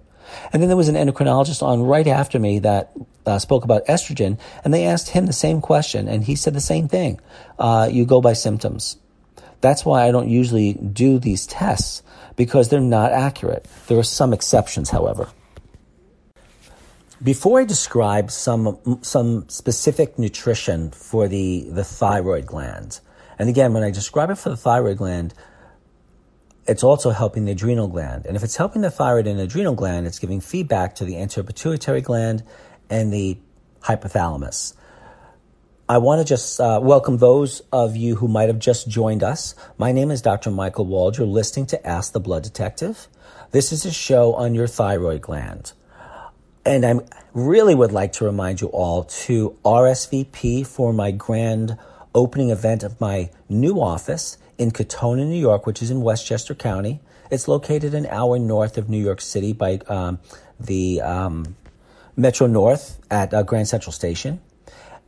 And then there was an endocrinologist on right after me that uh, spoke about estrogen, and they asked him the same question, and he said the same thing. Uh, you go by symptoms. That's why I don't usually do these tests because they're not accurate. There are some exceptions, however. Before I describe some some specific nutrition for the the thyroid gland, and again, when I describe it for the thyroid gland, it's also helping the adrenal gland. And if it's helping the thyroid and adrenal gland, it's giving feedback to the anterior pituitary gland and the hypothalamus. I want to just uh, welcome those of you who might have just joined us. My name is Dr. Michael Wald. You're listening to Ask the Blood Detective. This is a show on your thyroid gland. And I really would like to remind you all to RSVP for my grand opening event of my new office in Katonah, New York, which is in Westchester County. It's located an hour north of New York City by um, the um, Metro North at uh, Grand Central Station.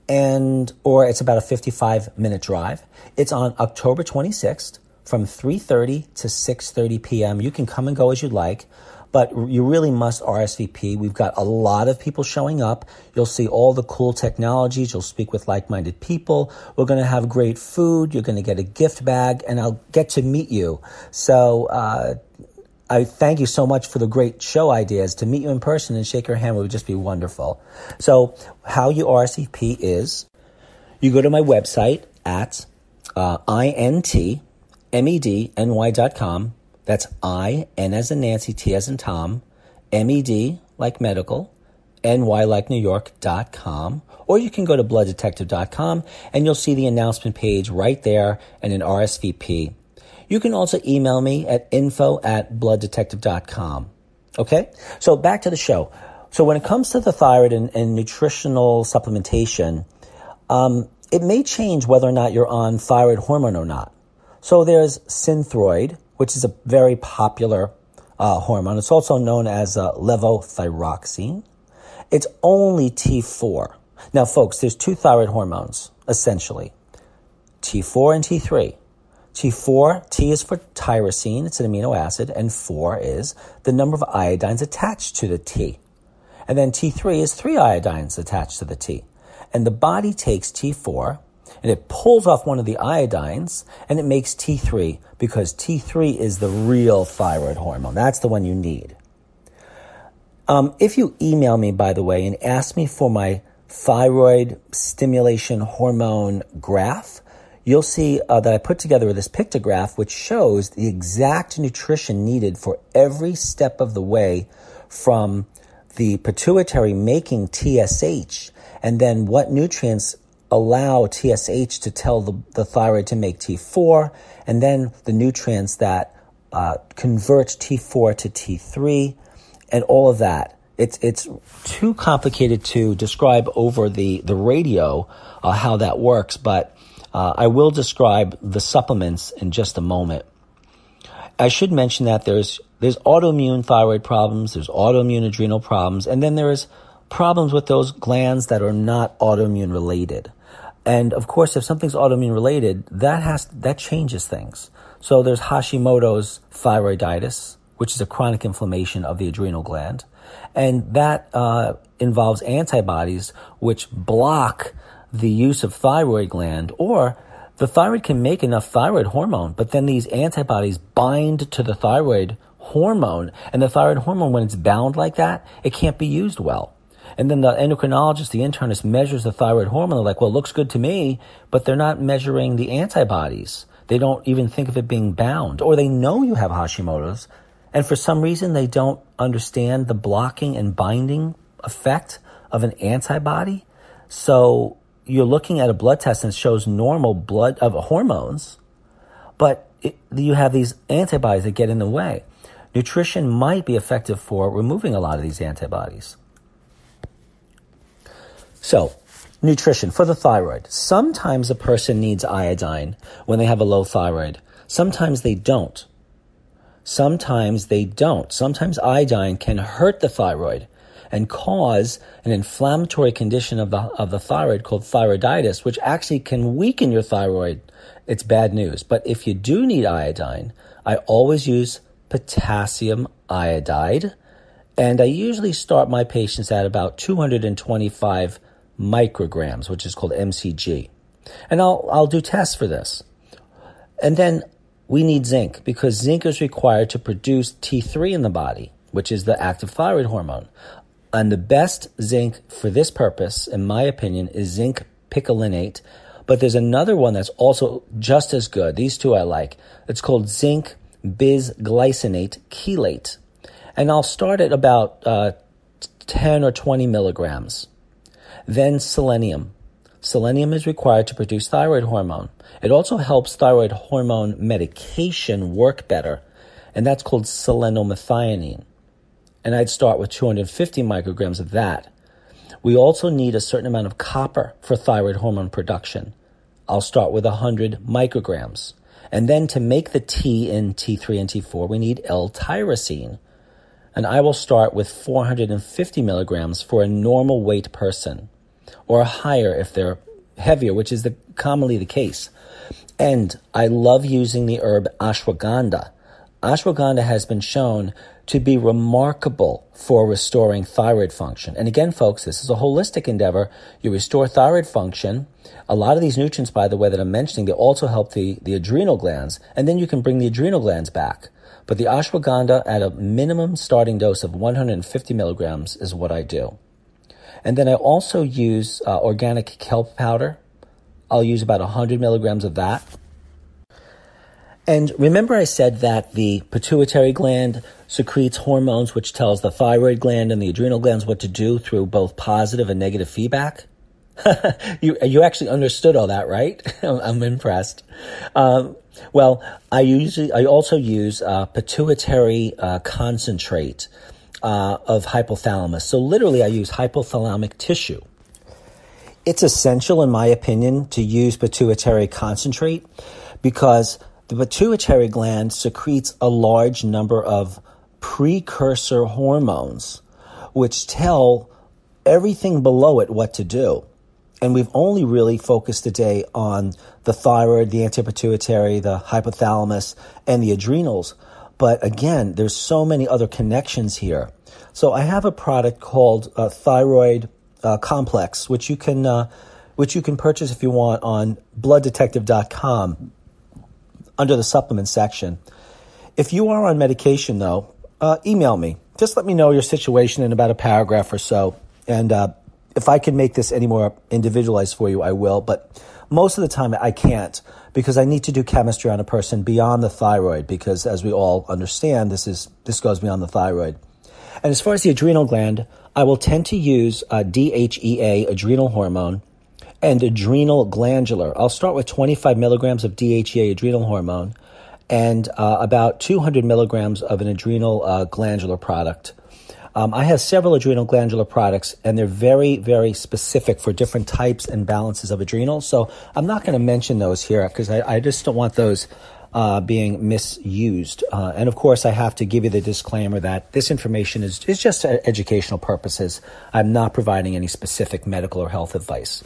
And, or it's about a 55 minute drive. It's on October 26th from 3.30 to 6.30 p.m. You can come and go as you'd like but you really must RSVP. We've got a lot of people showing up. You'll see all the cool technologies. You'll speak with like minded people. We're going to have great food. You're going to get a gift bag, and I'll get to meet you. So, uh, I thank you so much for the great show ideas. To meet you in person and shake your hand would just be wonderful. So, how you RSVP is you go to my website at uh, intmedny.com that's I, N as in Nancy, T as in Tom, M-E-D like medical, N-Y like New York dot com. Or you can go to blooddetective.com and you'll see the announcement page right there and an RSVP. You can also email me at info at blooddetective.com. Okay? So back to the show. So when it comes to the thyroid and, and nutritional supplementation, um, it may change whether or not you're on thyroid hormone or not. So there's Synthroid, which is a very popular uh, hormone. It's also known as uh, levothyroxine. It's only T4. Now, folks, there's two thyroid hormones, essentially T4 and T3. T4, T is for tyrosine, it's an amino acid, and 4 is the number of iodines attached to the T. And then T3 is three iodines attached to the T. And the body takes T4 and it pulls off one of the iodines and it makes T3 because T3 is the real thyroid hormone. That's the one you need. Um, if you email me, by the way, and ask me for my thyroid stimulation hormone graph, you'll see uh, that I put together this pictograph which shows the exact nutrition needed for every step of the way from the pituitary making TSH and then what nutrients allow TSH to tell the, the thyroid to make T4 and then the nutrients that uh, convert T4 to T3 and all of that. It's, it's too complicated to describe over the, the radio uh, how that works, but uh, I will describe the supplements in just a moment. I should mention that there's there's autoimmune thyroid problems, there's autoimmune adrenal problems, and then there's problems with those glands that are not autoimmune related. And of course, if something's autoimmune related, that has that changes things. So there's Hashimoto's thyroiditis, which is a chronic inflammation of the adrenal gland, and that uh, involves antibodies which block the use of thyroid gland or the thyroid can make enough thyroid hormone, but then these antibodies bind to the thyroid hormone, and the thyroid hormone, when it's bound like that, it can't be used well. And then the endocrinologist, the internist, measures the thyroid hormone. They're like, well, it looks good to me, but they're not measuring the antibodies. They don't even think of it being bound, or they know you have Hashimoto's, and for some reason they don't understand the blocking and binding effect of an antibody. So you're looking at a blood test and it shows normal blood of hormones, but it, you have these antibodies that get in the way. Nutrition might be effective for removing a lot of these antibodies. So, nutrition for the thyroid. Sometimes a person needs iodine when they have a low thyroid. Sometimes they don't. Sometimes they don't. Sometimes iodine can hurt the thyroid and cause an inflammatory condition of the, of the thyroid called thyroiditis, which actually can weaken your thyroid. It's bad news. But if you do need iodine, I always use potassium iodide. And I usually start my patients at about 225 micrograms, which is called MCG. And I'll, I'll do tests for this. And then we need zinc because zinc is required to produce T3 in the body, which is the active thyroid hormone. And the best zinc for this purpose, in my opinion, is zinc picolinate. But there's another one that's also just as good. These two I like. It's called zinc bisglycinate chelate. And I'll start at about uh, 10 or 20 milligrams. Then selenium. Selenium is required to produce thyroid hormone. It also helps thyroid hormone medication work better, and that's called selenomethionine and I'd start with 250 micrograms of that. We also need a certain amount of copper for thyroid hormone production. I'll start with 100 micrograms. And then to make the T in T3 and T4, we need L-tyrosine. And I will start with 450 milligrams for a normal weight person, or higher if they're heavier, which is the, commonly the case. And I love using the herb ashwagandha. Ashwagandha has been shown to be remarkable for restoring thyroid function. And again, folks, this is a holistic endeavor. You restore thyroid function. A lot of these nutrients, by the way, that I'm mentioning, they also help the, the adrenal glands, and then you can bring the adrenal glands back. But the ashwagandha at a minimum starting dose of 150 milligrams is what I do. And then I also use uh, organic kelp powder. I'll use about 100 milligrams of that. And remember I said that the pituitary gland secretes hormones which tells the thyroid gland and the adrenal glands what to do through both positive and negative feedback? you, you actually understood all that, right? I'm impressed. Um, well, I usually, I also use uh, pituitary uh, concentrate uh, of hypothalamus. So literally I use hypothalamic tissue. It's essential, in my opinion, to use pituitary concentrate because the pituitary gland secretes a large number of precursor hormones, which tell everything below it what to do. And we've only really focused today on the thyroid, the antipituitary, the hypothalamus, and the adrenals. But again, there's so many other connections here. So I have a product called uh, Thyroid uh, Complex, which you can uh, which you can purchase if you want on blooddetective.com under the supplement section. If you are on medication, though, uh, email me. Just let me know your situation in about a paragraph or so. And uh, if I can make this any more individualized for you, I will. But most of the time, I can't because I need to do chemistry on a person beyond the thyroid. Because as we all understand, this is this goes beyond the thyroid. And as far as the adrenal gland, I will tend to use uh, DHEA adrenal hormone and adrenal glandular. I'll start with 25 milligrams of DHEA adrenal hormone and uh, about 200 milligrams of an adrenal uh, glandular product. Um, I have several adrenal glandular products, and they're very, very specific for different types and balances of adrenals. So I'm not going to mention those here because I, I, just don't want those uh, being misused. Uh, and of course, I have to give you the disclaimer that this information is, is just educational purposes. I'm not providing any specific medical or health advice.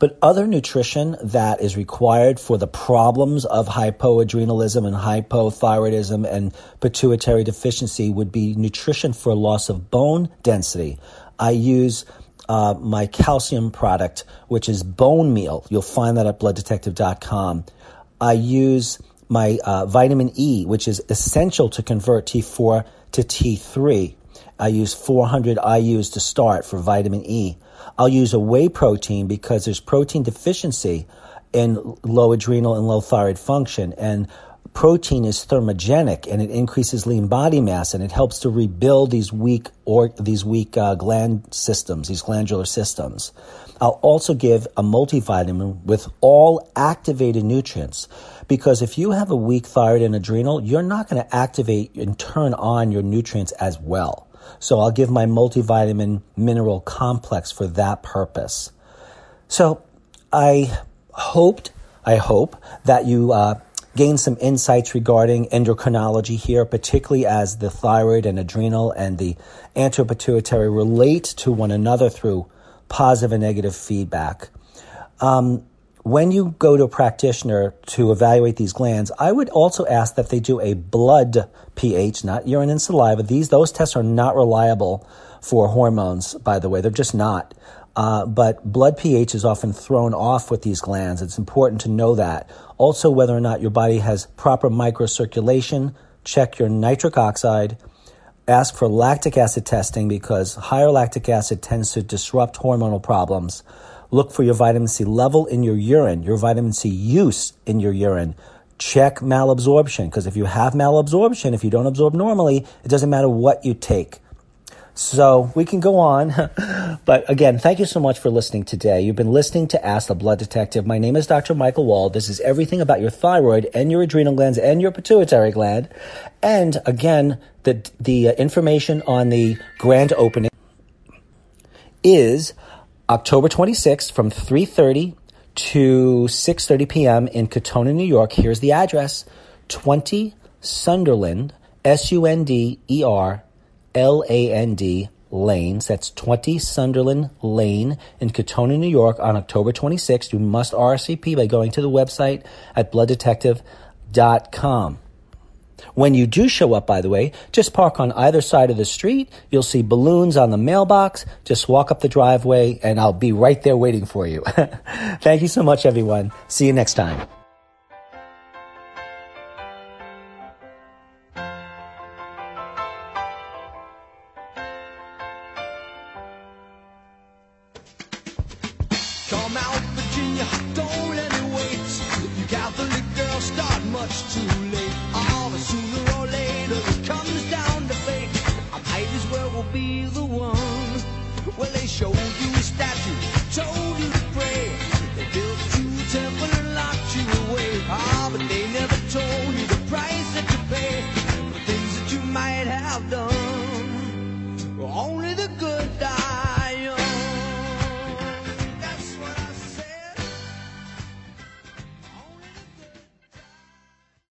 But other nutrition that is required for the problems of hypoadrenalism and hypothyroidism and pituitary deficiency would be nutrition for loss of bone density. I use uh, my calcium product, which is bone meal. You'll find that at blooddetective.com. I use my uh, vitamin E, which is essential to convert T4 to T3. I use 400 IUs to start for vitamin E. I'll use a whey protein because there's protein deficiency in low adrenal and low thyroid function. And protein is thermogenic and it increases lean body mass and it helps to rebuild these weak or these weak uh, gland systems, these glandular systems. I'll also give a multivitamin with all activated nutrients because if you have a weak thyroid and adrenal, you're not going to activate and turn on your nutrients as well. So I'll give my multivitamin mineral complex for that purpose. So I hoped, I hope that you uh, gain some insights regarding endocrinology here, particularly as the thyroid and adrenal and the anterior pituitary relate to one another through positive and negative feedback. Um, when you go to a practitioner to evaluate these glands, I would also ask that they do a blood pH, not urine and saliva. These those tests are not reliable for hormones, by the way. They're just not. Uh, but blood pH is often thrown off with these glands. It's important to know that. Also, whether or not your body has proper microcirculation. Check your nitric oxide. Ask for lactic acid testing because higher lactic acid tends to disrupt hormonal problems. Look for your vitamin C level in your urine, your vitamin C use in your urine. Check malabsorption because if you have malabsorption, if you don't absorb normally, it doesn't matter what you take. So we can go on. but again, thank you so much for listening today. You've been listening to Ask the Blood Detective. My name is Dr. Michael Wald. This is everything about your thyroid and your adrenal glands and your pituitary gland. And again, the, the uh, information on the grand opening is October 26th from 3:30 to 6:30 p.m. in Katonah, New York. Here's the address: 20 Sunderland, S U N D E R L A N D Lanes. That's 20 Sunderland Lane in Katonah, New York on October 26th. You must RSVP by going to the website at blooddetective.com. When you do show up, by the way, just park on either side of the street. You'll see balloons on the mailbox. Just walk up the driveway and I'll be right there waiting for you. Thank you so much, everyone. See you next time.